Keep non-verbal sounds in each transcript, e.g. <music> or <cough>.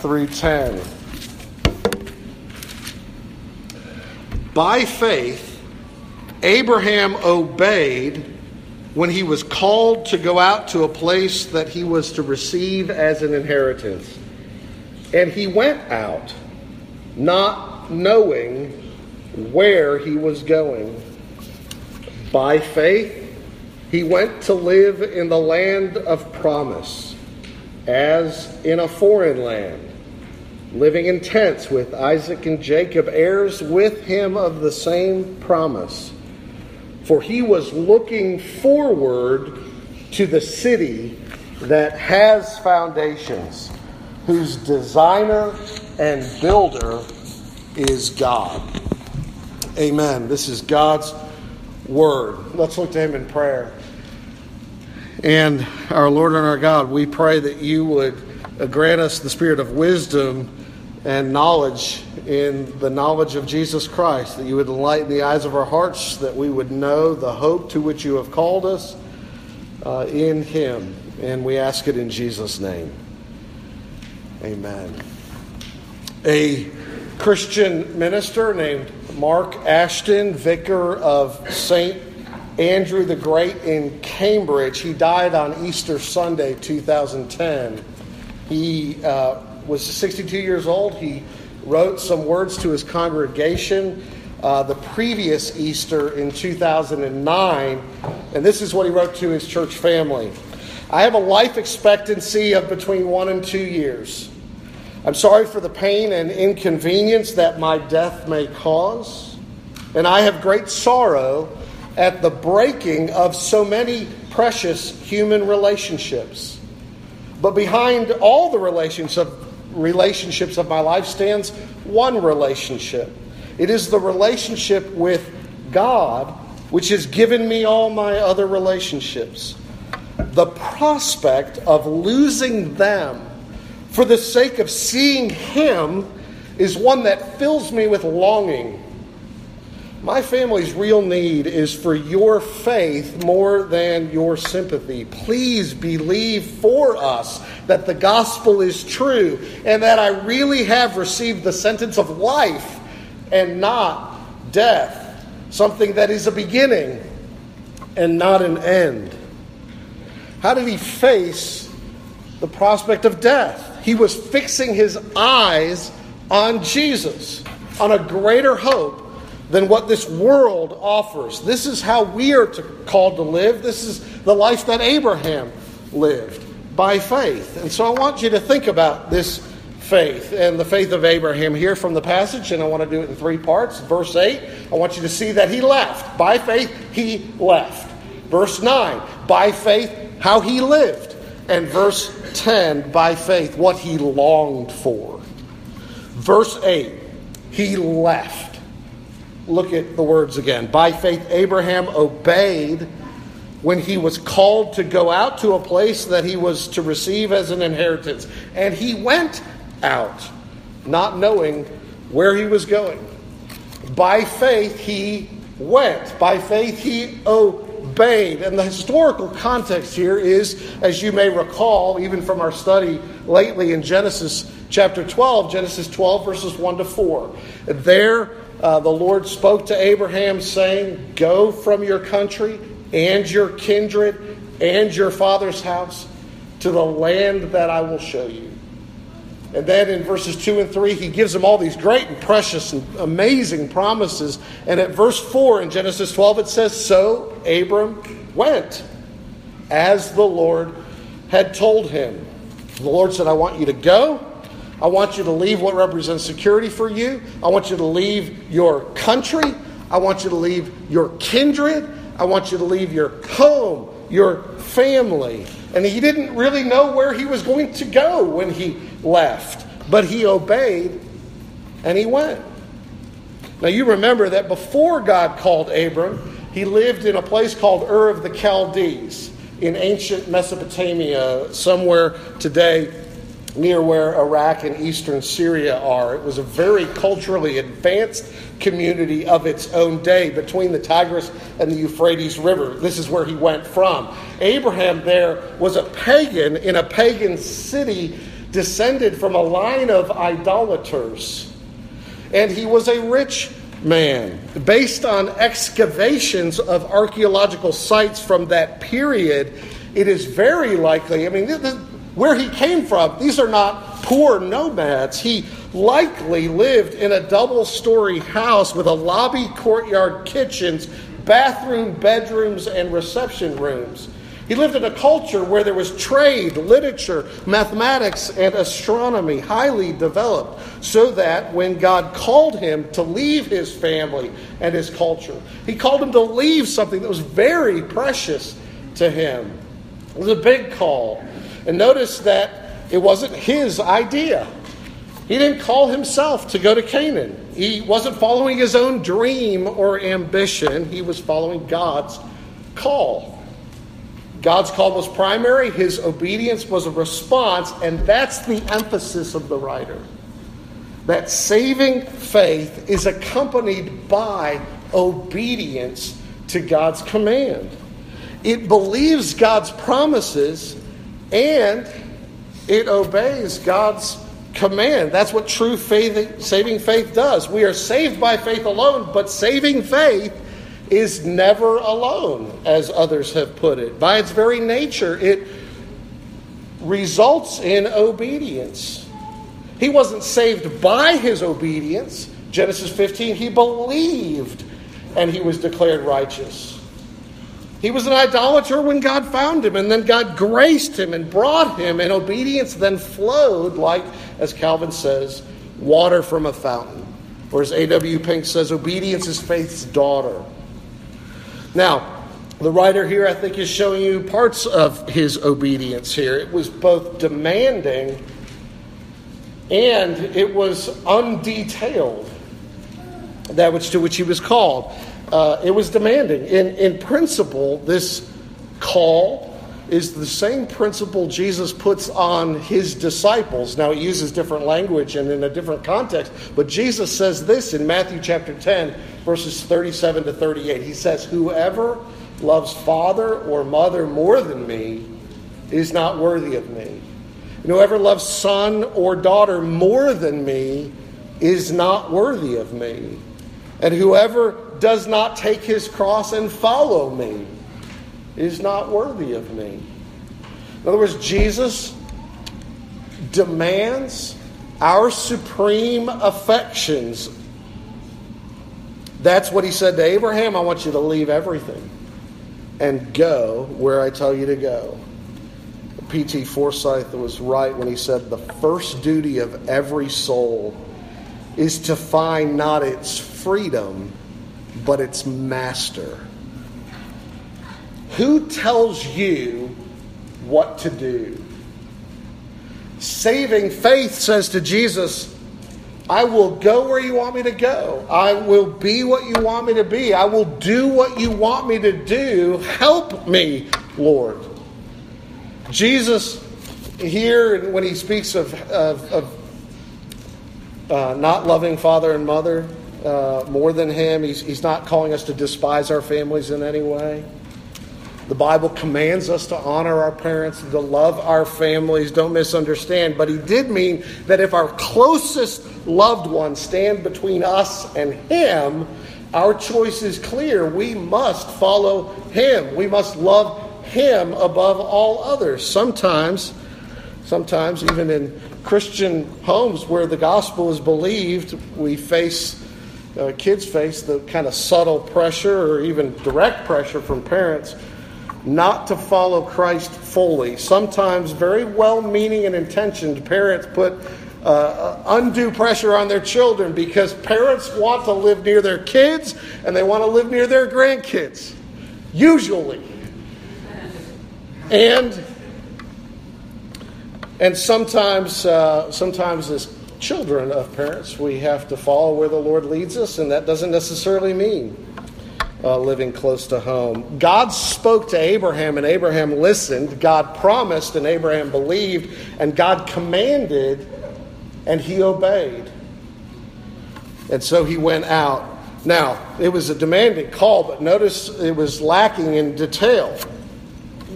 through 10. By faith, Abraham obeyed when he was called to go out to a place that he was to receive as an inheritance. And he went out, not knowing where he was going. By faith, he went to live in the land of promise, as in a foreign land, living in tents with Isaac and Jacob, heirs with him of the same promise. For he was looking forward to the city that has foundations, whose designer and builder is God. Amen. This is God's word. Let's look to him in prayer. And our Lord and our God, we pray that you would grant us the spirit of wisdom and knowledge in the knowledge of Jesus Christ, that you would enlighten the eyes of our hearts, that we would know the hope to which you have called us uh, in Him. And we ask it in Jesus' name. Amen. A Christian minister named Mark Ashton, vicar of St. Andrew the Great in Cambridge. He died on Easter Sunday, 2010. He uh, was 62 years old. He wrote some words to his congregation uh, the previous Easter in 2009, and this is what he wrote to his church family. I have a life expectancy of between one and two years. I'm sorry for the pain and inconvenience that my death may cause, and I have great sorrow at the breaking of so many precious human relationships. But behind all the relationships relationships of my life stands one relationship. It is the relationship with God, which has given me all my other relationships. The prospect of losing them for the sake of seeing Him is one that fills me with longing my family's real need is for your faith more than your sympathy. Please believe for us that the gospel is true and that I really have received the sentence of life and not death, something that is a beginning and not an end. How did he face the prospect of death? He was fixing his eyes on Jesus, on a greater hope than what this world offers. This is how we are to, called to live. This is the life that Abraham lived by faith. And so I want you to think about this faith and the faith of Abraham here from the passage, and I want to do it in three parts. Verse 8, I want you to see that he left. By faith, he left. Verse 9, by faith, how he lived. And verse 10, by faith, what he longed for. Verse 8, he left look at the words again. By faith, Abraham obeyed when he was called to go out to a place that he was to receive as an inheritance. And he went out, not knowing where he was going. By faith, he went. By faith, he obeyed. And the historical context here is, as you may recall, even from our study lately in Genesis chapter 12, Genesis 12, verses 1 to 4. There, uh, the Lord spoke to Abraham, saying, Go from your country and your kindred and your father's house to the land that I will show you. And then in verses 2 and 3, he gives him all these great and precious and amazing promises. And at verse 4 in Genesis 12, it says, So Abram went as the Lord had told him. The Lord said, I want you to go I want you to leave what represents security for you. I want you to leave your country. I want you to leave your kindred. I want you to leave your home, your family. And he didn't really know where he was going to go when he left, but he obeyed and he went. Now, you remember that before God called Abram, he lived in a place called Ur of the Chaldees in ancient Mesopotamia, somewhere today near where Iraq and eastern Syria are. It was a very culturally advanced community of its own day between the Tigris and the Euphrates River. This is where he went from. Abraham there was a pagan in a pagan city descended from a line of idolaters. And he was a rich man. Based on excavations of archaeological sites from that period, it is very likely, I mean, where he came from, these are not poor nomads. He likely lived in a double story house with a lobby, courtyard, kitchens, bathroom, bedrooms, and reception rooms. He lived in a culture where there was trade, literature, mathematics, and astronomy highly developed, so that when God called him to leave his family and his culture, he called him to leave something that was very precious to him. It was a big call. And notice that it wasn't his idea. He didn't call himself to go to Canaan. He wasn't following his own dream or ambition. He was following God's call. God's call was primary, his obedience was a response, and that's the emphasis of the writer. That saving faith is accompanied by obedience to God's command. It believes God's promises and it obeys God's command. That's what true faith, saving faith does. We are saved by faith alone, but saving faith is never alone, as others have put it. By its very nature, it results in obedience. He wasn't saved by his obedience. Genesis 15, he believed and he was declared righteous. He was an idolater when God found him, and then God graced him and brought him, and obedience then flowed like, as Calvin says, water from a fountain. Or as A.W. Pink says, obedience is faith's daughter. Now, the writer here, I think, is showing you parts of his obedience here. It was both demanding and it was undetailed, that which to which he was called. Uh, it was demanding. In, in principle, this call is the same principle Jesus puts on his disciples. Now, he uses different language and in a different context, but Jesus says this in Matthew chapter 10, verses 37 to 38. He says, Whoever loves father or mother more than me is not worthy of me. And whoever loves son or daughter more than me is not worthy of me. And whoever does not take his cross and follow me is not worthy of me. In other words, Jesus demands our supreme affections that's what he said to Abraham I want you to leave everything and go where I tell you to go. P.T. Forsyth was right when he said the first duty of every soul is to find not its freedom, but its master. Who tells you what to do? Saving faith says to Jesus, I will go where you want me to go. I will be what you want me to be. I will do what you want me to do. Help me, Lord. Jesus, here, when he speaks of, of, of uh, not loving father and mother uh, more than him, he's, he's not calling us to despise our families in any way. The Bible commands us to honor our parents, to love our families. Don't misunderstand. But he did mean that if our closest loved ones stand between us and him, our choice is clear. We must follow him. We must love him above all others. Sometimes, sometimes even in Christian homes where the gospel is believed, we face uh, kids face the kind of subtle pressure or even direct pressure from parents not to follow Christ fully. Sometimes, very well meaning and intentioned parents put uh, undue pressure on their children because parents want to live near their kids and they want to live near their grandkids, usually. And and sometimes, uh, sometimes as children of parents, we have to follow where the Lord leads us, and that doesn't necessarily mean uh, living close to home. God spoke to Abraham, and Abraham listened. God promised, and Abraham believed. And God commanded, and he obeyed. And so he went out. Now, it was a demanding call, but notice it was lacking in detail.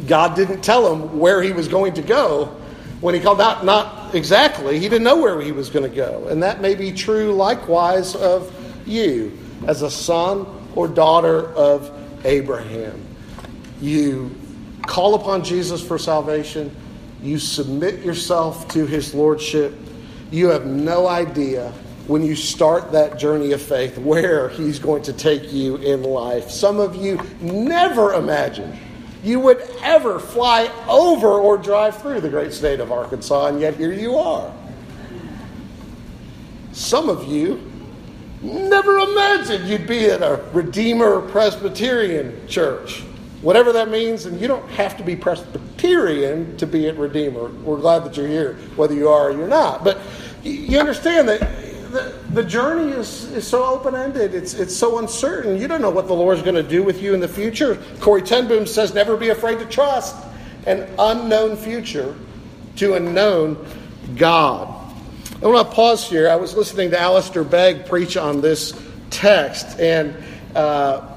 God didn't tell him where he was going to go when he called out. Not exactly. He didn't know where he was going to go. And that may be true likewise of you as a son or daughter of Abraham. You call upon Jesus for salvation, you submit yourself to his lordship. You have no idea when you start that journey of faith where he's going to take you in life. Some of you never imagined you would ever fly over or drive through the great state of Arkansas, and yet here you are. Some of you never imagined you'd be at a Redeemer Presbyterian church, whatever that means, and you don't have to be Presbyterian to be at Redeemer. We're glad that you're here, whether you are or you're not. But you understand that the, the journey is, is so open ended. It's, it's so uncertain. You don't know what the Lord's going to do with you in the future. Corrie ten Boom says, never be afraid to trust an unknown future to a known God. I want to pause here. I was listening to Alistair Begg preach on this text, and uh,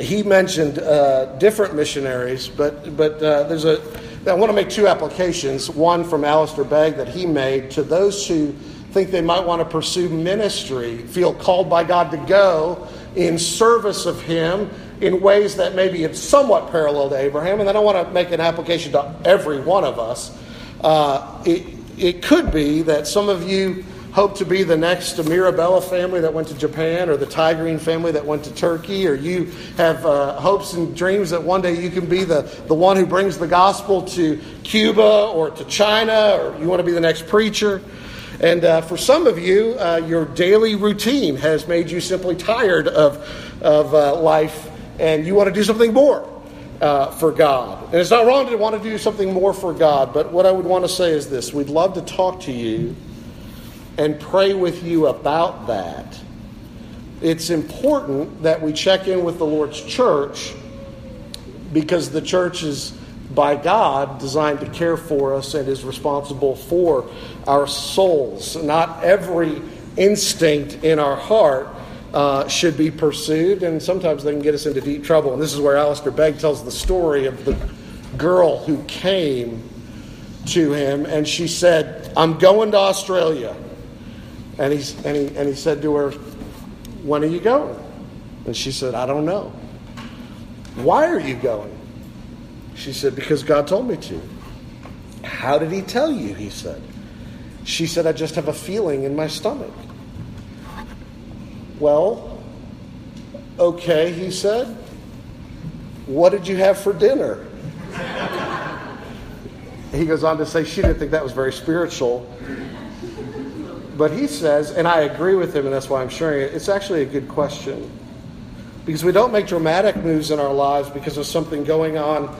he mentioned uh, different missionaries, but, but uh, there's a. I want to make two applications. One from Alistair Begg that he made to those who think they might want to pursue ministry, feel called by God to go in service of Him in ways that maybe it's somewhat parallel to Abraham. And I don't want to make an application to every one of us. Uh, it, it could be that some of you hope to be the next Mirabella family that went to Japan, or the Tigrine family that went to Turkey, or you have uh, hopes and dreams that one day you can be the, the one who brings the gospel to Cuba or to China, or you want to be the next preacher. And uh, for some of you, uh, your daily routine has made you simply tired of, of uh, life and you want to do something more uh, for God. And it's not wrong to want to do something more for God, but what I would want to say is this we'd love to talk to you and pray with you about that. It's important that we check in with the Lord's church because the church is by God designed to care for us and is responsible for our souls. Not every instinct in our heart uh, should be pursued, and sometimes they can get us into deep trouble. And this is where Alistair Begg tells the story of the girl who came to him and she said, I'm going to Australia. And, he's, and, he, and he said to her, When are you going? And she said, I don't know. Why are you going? She said, Because God told me to. How did He tell you? He said. She said, I just have a feeling in my stomach. Well, okay, he said. What did you have for dinner? he goes on to say she didn't think that was very spiritual. But he says, and I agree with him, and that's why I'm sharing it, it's actually a good question. Because we don't make dramatic moves in our lives because of something going on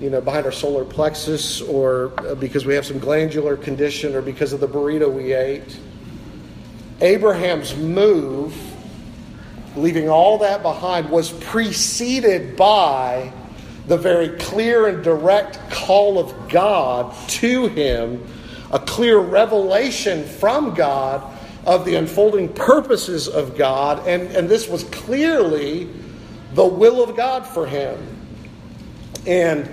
you know, behind our solar plexus or uh, because we have some glandular condition or because of the burrito we ate. Abraham's move, leaving all that behind, was preceded by the very clear and direct call of God to him, a clear revelation from God of the unfolding purposes of God, and, and this was clearly the will of God for him. And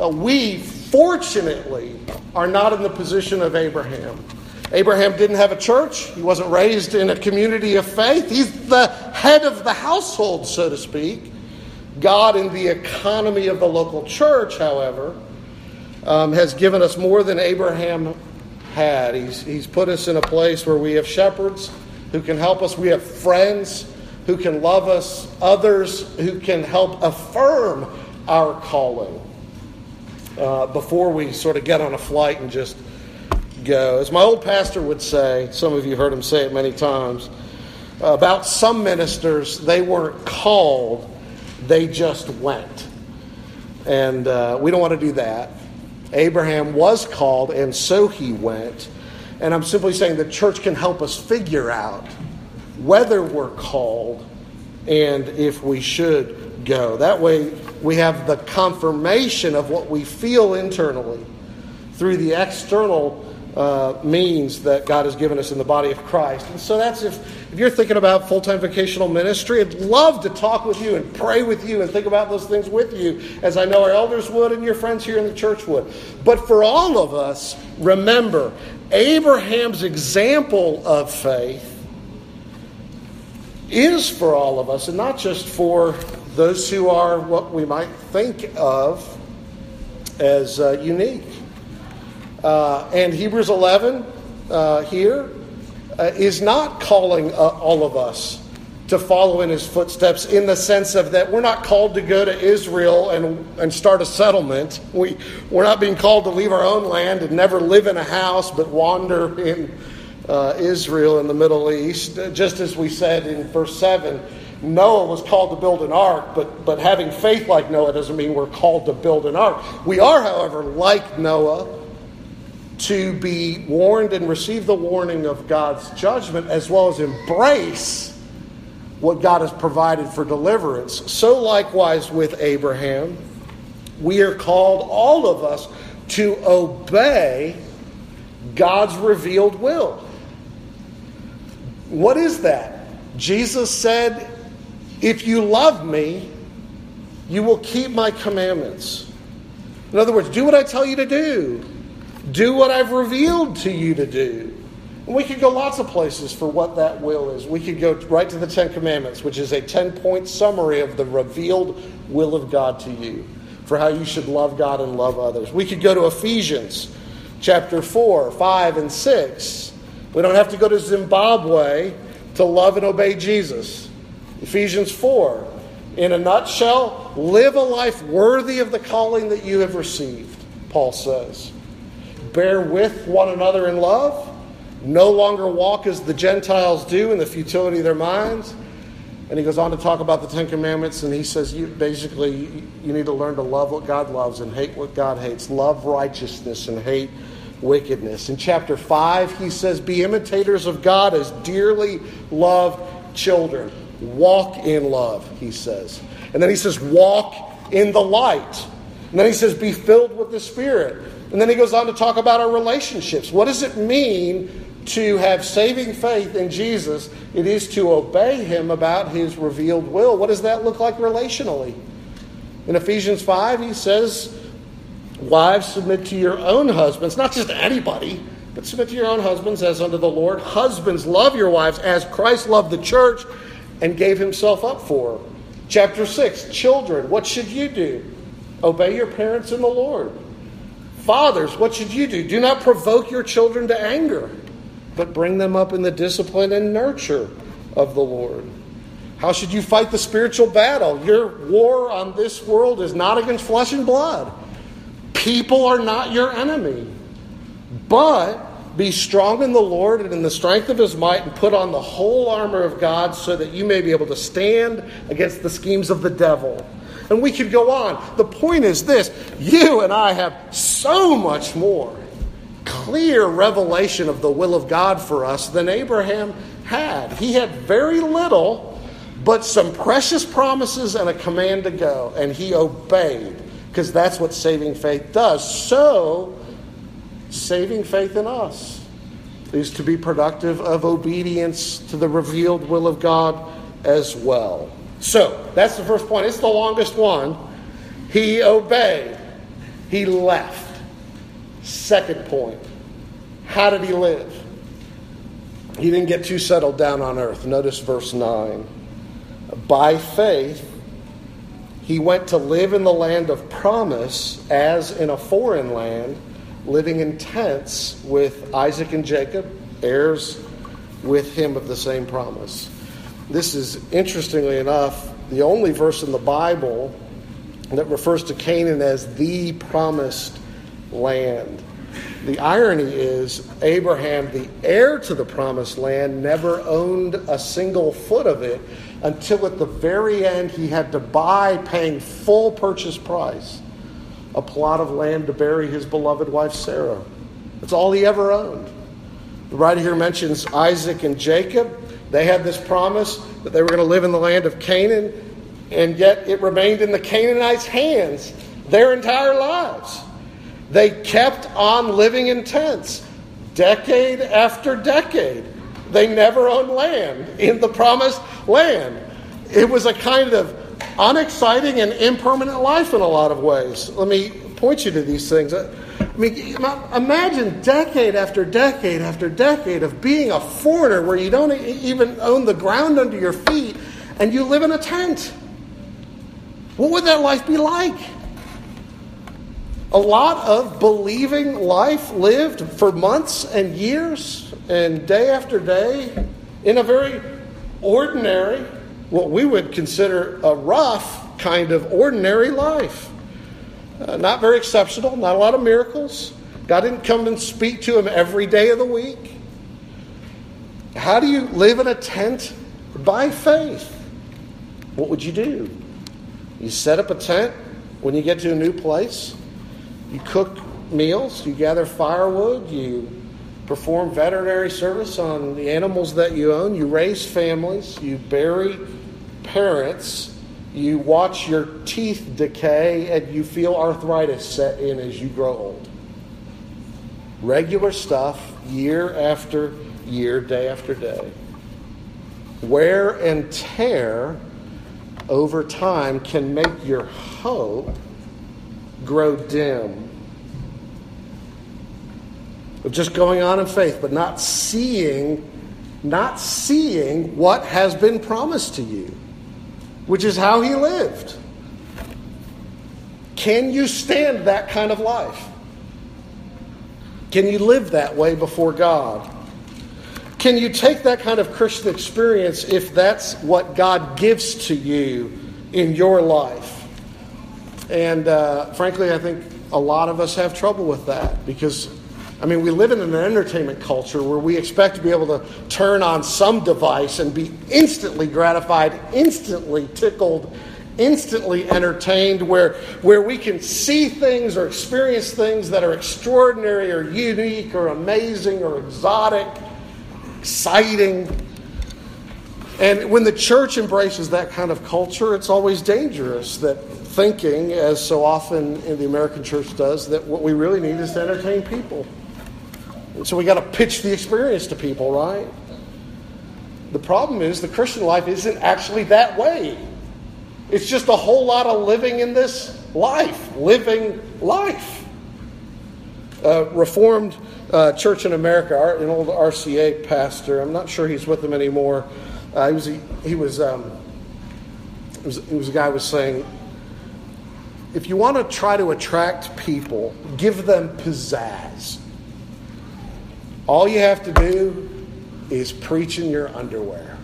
uh, we, fortunately, are not in the position of Abraham. Abraham didn't have a church. He wasn't raised in a community of faith. He's the head of the household, so to speak. God, in the economy of the local church, however, um, has given us more than Abraham had. He's, he's put us in a place where we have shepherds who can help us, we have friends who can love us, others who can help affirm our calling uh, before we sort of get on a flight and just go. As my old pastor would say, some of you heard him say it many times, about some ministers, they weren't called, they just went. And uh, we don't want to do that. Abraham was called, and so he went. And I'm simply saying the church can help us figure out whether we're called and if we should go. That way, we have the confirmation of what we feel internally through the external uh, means that God has given us in the body of Christ. And so that's if, if you're thinking about full time vocational ministry, I'd love to talk with you and pray with you and think about those things with you, as I know our elders would and your friends here in the church would. But for all of us, remember Abraham's example of faith is for all of us, and not just for those who are what we might think of as uh, unique. Uh, and Hebrews 11 uh, here uh, is not calling uh, all of us to follow in his footsteps in the sense of that we're not called to go to Israel and, and start a settlement. We, we're not being called to leave our own land and never live in a house but wander in uh, Israel in the Middle East. Just as we said in verse 7, Noah was called to build an ark, but, but having faith like Noah doesn't mean we're called to build an ark. We are, however, like Noah, to be warned and receive the warning of God's judgment as well as embrace what God has provided for deliverance. So, likewise, with Abraham, we are called, all of us, to obey God's revealed will. What is that? Jesus said, If you love me, you will keep my commandments. In other words, do what I tell you to do. Do what I've revealed to you to do. And we could go lots of places for what that will is. We could go right to the Ten Commandments, which is a 10 point summary of the revealed will of God to you for how you should love God and love others. We could go to Ephesians chapter 4, 5, and 6. We don't have to go to Zimbabwe to love and obey Jesus. Ephesians 4. In a nutshell, live a life worthy of the calling that you have received, Paul says bear with one another in love, no longer walk as the Gentiles do in the futility of their minds. And he goes on to talk about the Ten Commandments, and he says, you, basically, you need to learn to love what God loves and hate what God hates. Love righteousness and hate wickedness. In chapter 5, he says, Be imitators of God as dearly loved children. Walk in love, he says. And then he says, Walk in the light. And then he says, Be filled with the Spirit. And then he goes on to talk about our relationships. What does it mean to have saving faith in Jesus? It is to obey him about his revealed will. What does that look like relationally? In Ephesians 5, he says, Wives, submit to your own husbands, not just anybody, but submit to your own husbands as unto the Lord. Husbands, love your wives as Christ loved the church and gave himself up for. Chapter 6, children, what should you do? Obey your parents in the Lord. Fathers, what should you do? Do not provoke your children to anger, but bring them up in the discipline and nurture of the Lord. How should you fight the spiritual battle? Your war on this world is not against flesh and blood. People are not your enemy. But be strong in the Lord and in the strength of his might, and put on the whole armor of God so that you may be able to stand against the schemes of the devil. And we could go on. The point is this you and I have so much more clear revelation of the will of God for us than Abraham had. He had very little, but some precious promises and a command to go, and he obeyed because that's what saving faith does. So, saving faith in us is to be productive of obedience to the revealed will of God as well. So, that's the first point. It's the longest one. He obeyed, he left. Second point how did he live? He didn't get too settled down on earth. Notice verse 9. By faith, he went to live in the land of promise as in a foreign land, living in tents with Isaac and Jacob, heirs with him of the same promise. This is, interestingly enough, the only verse in the Bible that refers to Canaan as the promised land. The irony is, Abraham, the heir to the promised land, never owned a single foot of it until at the very end he had to buy, paying full purchase price, a plot of land to bury his beloved wife Sarah. That's all he ever owned. The writer here mentions Isaac and Jacob. They had this promise that they were going to live in the land of Canaan, and yet it remained in the Canaanites' hands their entire lives. They kept on living in tents, decade after decade. They never owned land in the promised land. It was a kind of unexciting and impermanent life in a lot of ways. Let me point you to these things. I mean, imagine decade after decade after decade of being a foreigner where you don't even own the ground under your feet and you live in a tent. What would that life be like? A lot of believing life lived for months and years and day after day in a very ordinary, what we would consider a rough kind of ordinary life. Uh, not very exceptional, not a lot of miracles. God didn't come and speak to him every day of the week. How do you live in a tent? By faith. What would you do? You set up a tent when you get to a new place. You cook meals, you gather firewood, you perform veterinary service on the animals that you own, you raise families, you bury parents, you watch your teeth decay, and you feel arthritis set in as you grow old. Regular stuff, year after year, day after day. Wear and tear over time can make your hope grow dim. Of just going on in faith, but not seeing, not seeing what has been promised to you which is how he lived. Can you stand that kind of life? Can you live that way before God? Can you take that kind of Christian experience if that's what God gives to you in your life? And uh, frankly, I think a lot of us have trouble with that because I mean, we live in an entertainment culture where we expect to be able to turn on some device and be instantly gratified, instantly tickled, instantly entertained, where, where we can see things or experience things that are extraordinary or unique or amazing or exotic, exciting. And when the church embraces that kind of culture, it's always dangerous that thinking, as so often in the American church does, that what we really need is to entertain people. So we got to pitch the experience to people, right? The problem is the Christian life isn't actually that way. It's just a whole lot of living in this life, living life. Uh, Reformed uh, Church in America, an old RCA pastor, I'm not sure he's with them anymore. Uh, he was, he, he was, um, was, he was a guy was saying, if you want to try to attract people, give them pizzazz. All you have to do is preach in your underwear.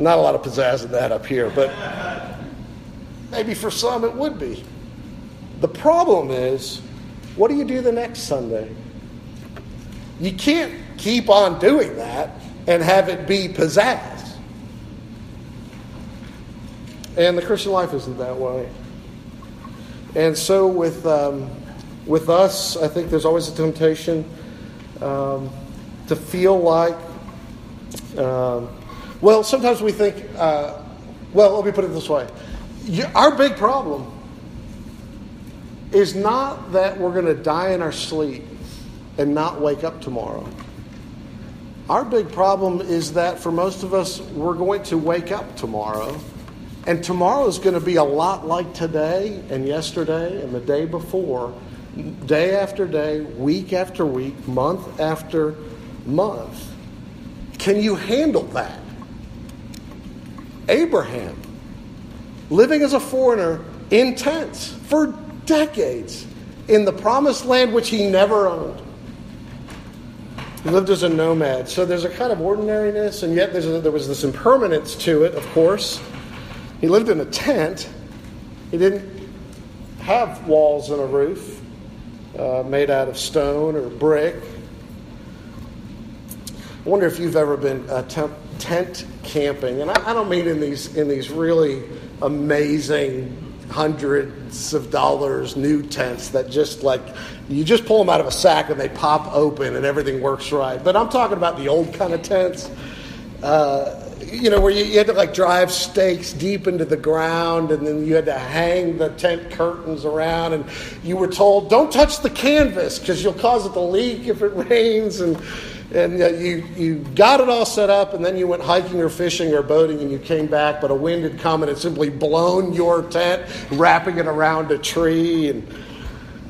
Not a lot of pizzazz in that up here, but maybe for some it would be. The problem is, what do you do the next Sunday? You can't keep on doing that and have it be pizzazz. And the Christian life isn't that way. And so with. Um, with us, I think there's always a temptation um, to feel like, um, well, sometimes we think, uh, well, let me put it this way. Our big problem is not that we're going to die in our sleep and not wake up tomorrow. Our big problem is that for most of us, we're going to wake up tomorrow. And tomorrow is going to be a lot like today and yesterday and the day before day after day, week after week, month after month. Can you handle that? Abraham, living as a foreigner in tents for decades in the promised land which he never owned. He lived as a nomad. So there's a kind of ordinariness, and yet a, there was this impermanence to it, of course. He lived in a tent. He didn't have walls and a roof uh, made out of stone or brick. I wonder if you've ever been uh, tent camping, and I, I don't mean in these in these really amazing hundreds of dollars new tents that just like you just pull them out of a sack and they pop open and everything works right. But I'm talking about the old kind of tents. uh, you know, where you, you, had to like drive stakes deep into the ground and then you had to hang the tent curtains around and you were told, don't touch the canvas because you'll cause it to leak if it <laughs> rains. And, and uh, you, you got it all set up and then you went hiking or fishing or boating and you came back, but a wind had come and had simply blown your tent, wrapping it around a tree and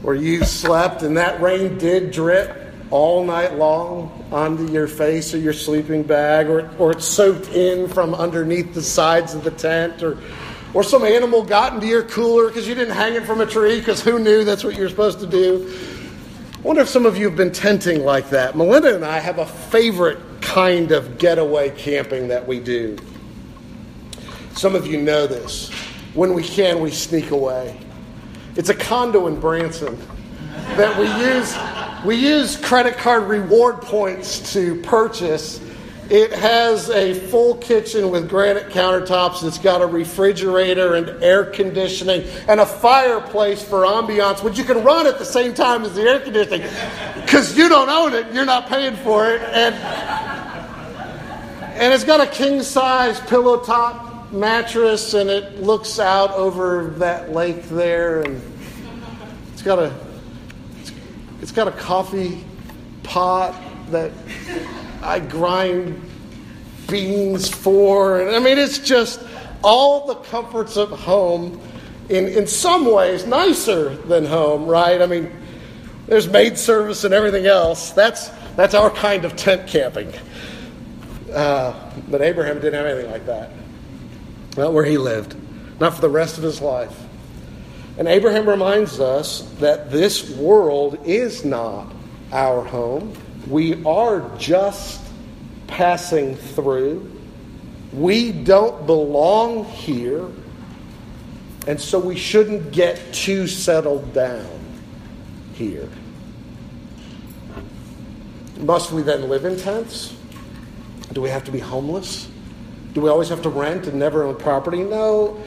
where you slept and that rain did drip all night long onto your face or your sleeping bag, or, or it's soaked in from underneath the sides of the tent, or, or some animal got into your cooler because you didn't hang it from a tree because who knew that's what you're supposed to do. I wonder if some of you have been tenting like that. Melinda and I have a favorite kind of getaway camping that we do. Some of you know this. When we can, we sneak away. It's a condo in Branson that we use we use credit card reward points to purchase. It has a full kitchen with granite countertops. It's got a refrigerator and air conditioning and a fireplace for ambiance, which you can run at the same time as the air conditioning because you don't own it. You're not paying for it. And, and it's got a king size pillow top mattress and it looks out over that lake there. And it's got a it's got a coffee pot that I grind beans for. And I mean, it's just all the comforts of home in, in some ways nicer than home, right? I mean, there's maid service and everything else. That's, that's our kind of tent camping. Uh, but Abraham didn't have anything like that. Not where he lived, not for the rest of his life. And Abraham reminds us that this world is not our home. We are just passing through. We don't belong here. And so we shouldn't get too settled down here. Must we then live in tents? Do we have to be homeless? Do we always have to rent and never own property? No.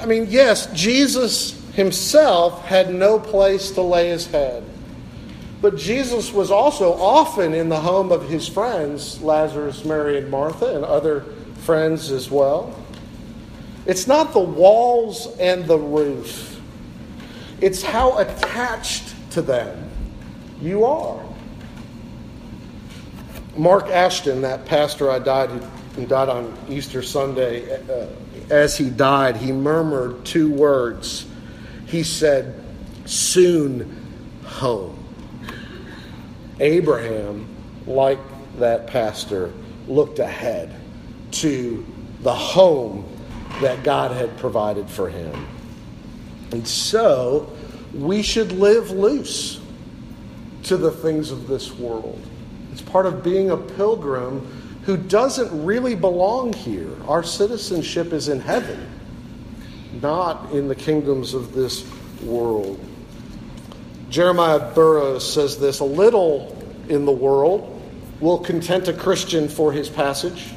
I mean, yes, Jesus himself had no place to lay his head. But Jesus was also often in the home of his friends, Lazarus, Mary, and Martha, and other friends as well. It's not the walls and the roof, it's how attached to them you are. Mark Ashton, that pastor I died who died on Easter Sunday, uh, as he died, he murmured two words he said, Soon home. Abraham, like that pastor, looked ahead to the home that God had provided for him. And so we should live loose to the things of this world. It's part of being a pilgrim who doesn't really belong here. Our citizenship is in heaven not in the kingdoms of this world. Jeremiah Burroughs says this a little in the world will content a Christian for his passage,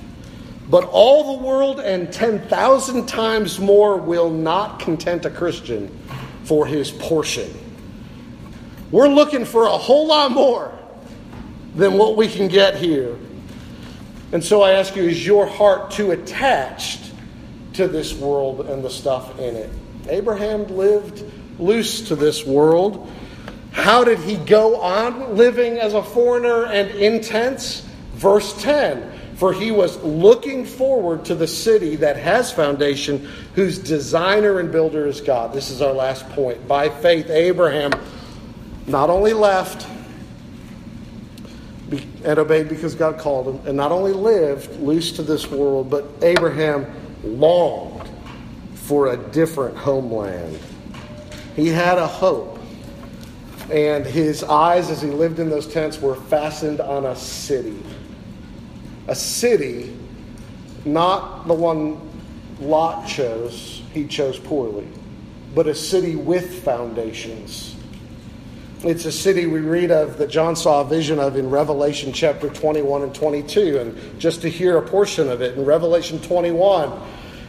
but all the world and 10,000 times more will not content a Christian for his portion. We're looking for a whole lot more than what we can get here. And so I ask you, is your heart too attached to this world and the stuff in it. Abraham lived loose to this world. How did he go on living as a foreigner and intense? Verse 10 For he was looking forward to the city that has foundation, whose designer and builder is God. This is our last point. By faith, Abraham not only left and obeyed because God called him, and not only lived loose to this world, but Abraham longed for a different homeland. He had a hope. And his eyes, as he lived in those tents, were fastened on a city. A city, not the one Lot chose, he chose poorly, but a city with foundations. It's a city we read of that John saw a vision of in Revelation chapter 21 and 22. And just to hear a portion of it, in Revelation 21,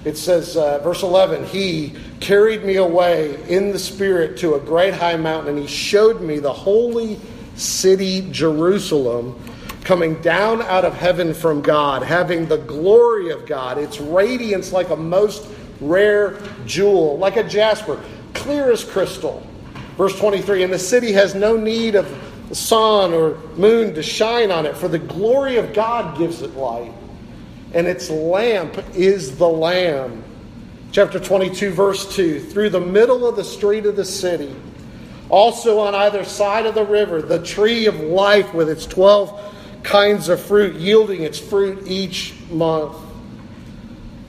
it says, uh, verse 11, He carried me away in the Spirit to a great high mountain, and He showed me the holy city, Jerusalem, coming down out of heaven from God, having the glory of God, its radiance like a most rare jewel, like a jasper, clear as crystal. Verse 23 And the city has no need of the sun or moon to shine on it, for the glory of God gives it light, and its lamp is the Lamb. Chapter 22, verse 2 Through the middle of the street of the city, also on either side of the river, the tree of life with its 12 kinds of fruit, yielding its fruit each month.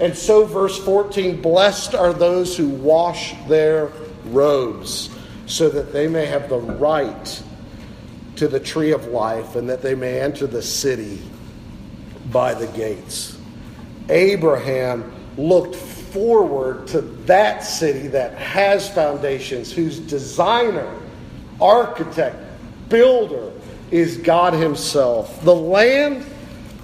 And so, verse 14 Blessed are those who wash their robes, so that they may have the right to the tree of life and that they may enter the city by the gates. Abraham looked forward to that city that has foundations, whose designer, architect, builder is God Himself. The land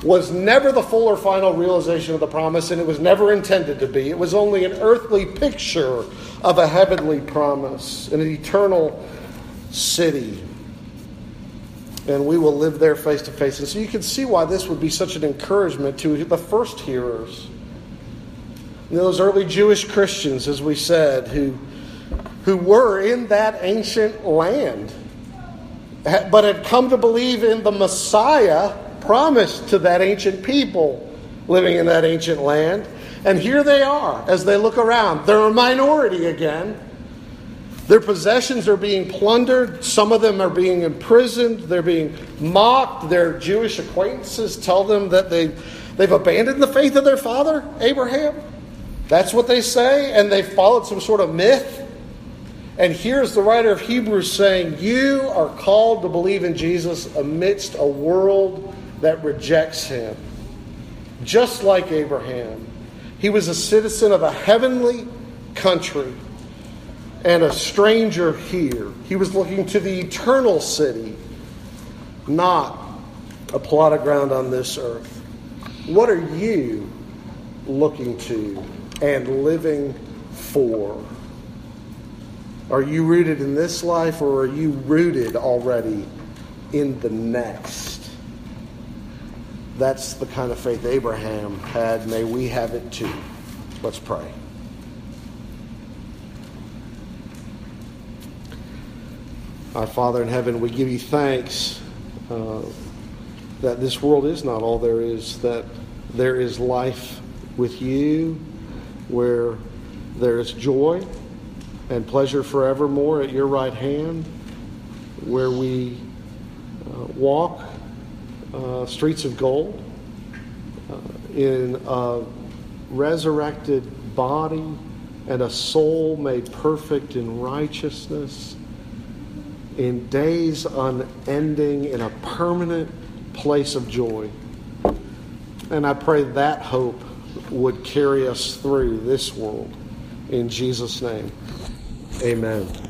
was never the full or final realization of the promise, and it was never intended to be. It was only an earthly picture of a heavenly promise, an eternal city. And we will live there face to face. And so you can see why this would be such an encouragement to the first hearers. Those early Jewish Christians, as we said, who, who were in that ancient land, but had come to believe in the Messiah promised to that ancient people living in that ancient land. And here they are as they look around. They're a minority again. Their possessions are being plundered. Some of them are being imprisoned. They're being mocked. Their Jewish acquaintances tell them that they, they've abandoned the faith of their father, Abraham. That's what they say. And they've followed some sort of myth. And here's the writer of Hebrews saying, You are called to believe in Jesus amidst a world that rejects him. Just like Abraham, he was a citizen of a heavenly country and a stranger here. He was looking to the eternal city, not a plot of ground on this earth. What are you looking to and living for? Are you rooted in this life or are you rooted already in the next? That's the kind of faith Abraham had. May we have it too. Let's pray. Our Father in heaven, we give you thanks uh, that this world is not all there is, that there is life with you where there is joy and pleasure forevermore at your right hand, where we uh, walk streets of gold, uh, in a resurrected body and a soul made perfect in righteousness, in days unending, in a permanent place of joy. And I pray that hope would carry us through this world. In Jesus' name, amen.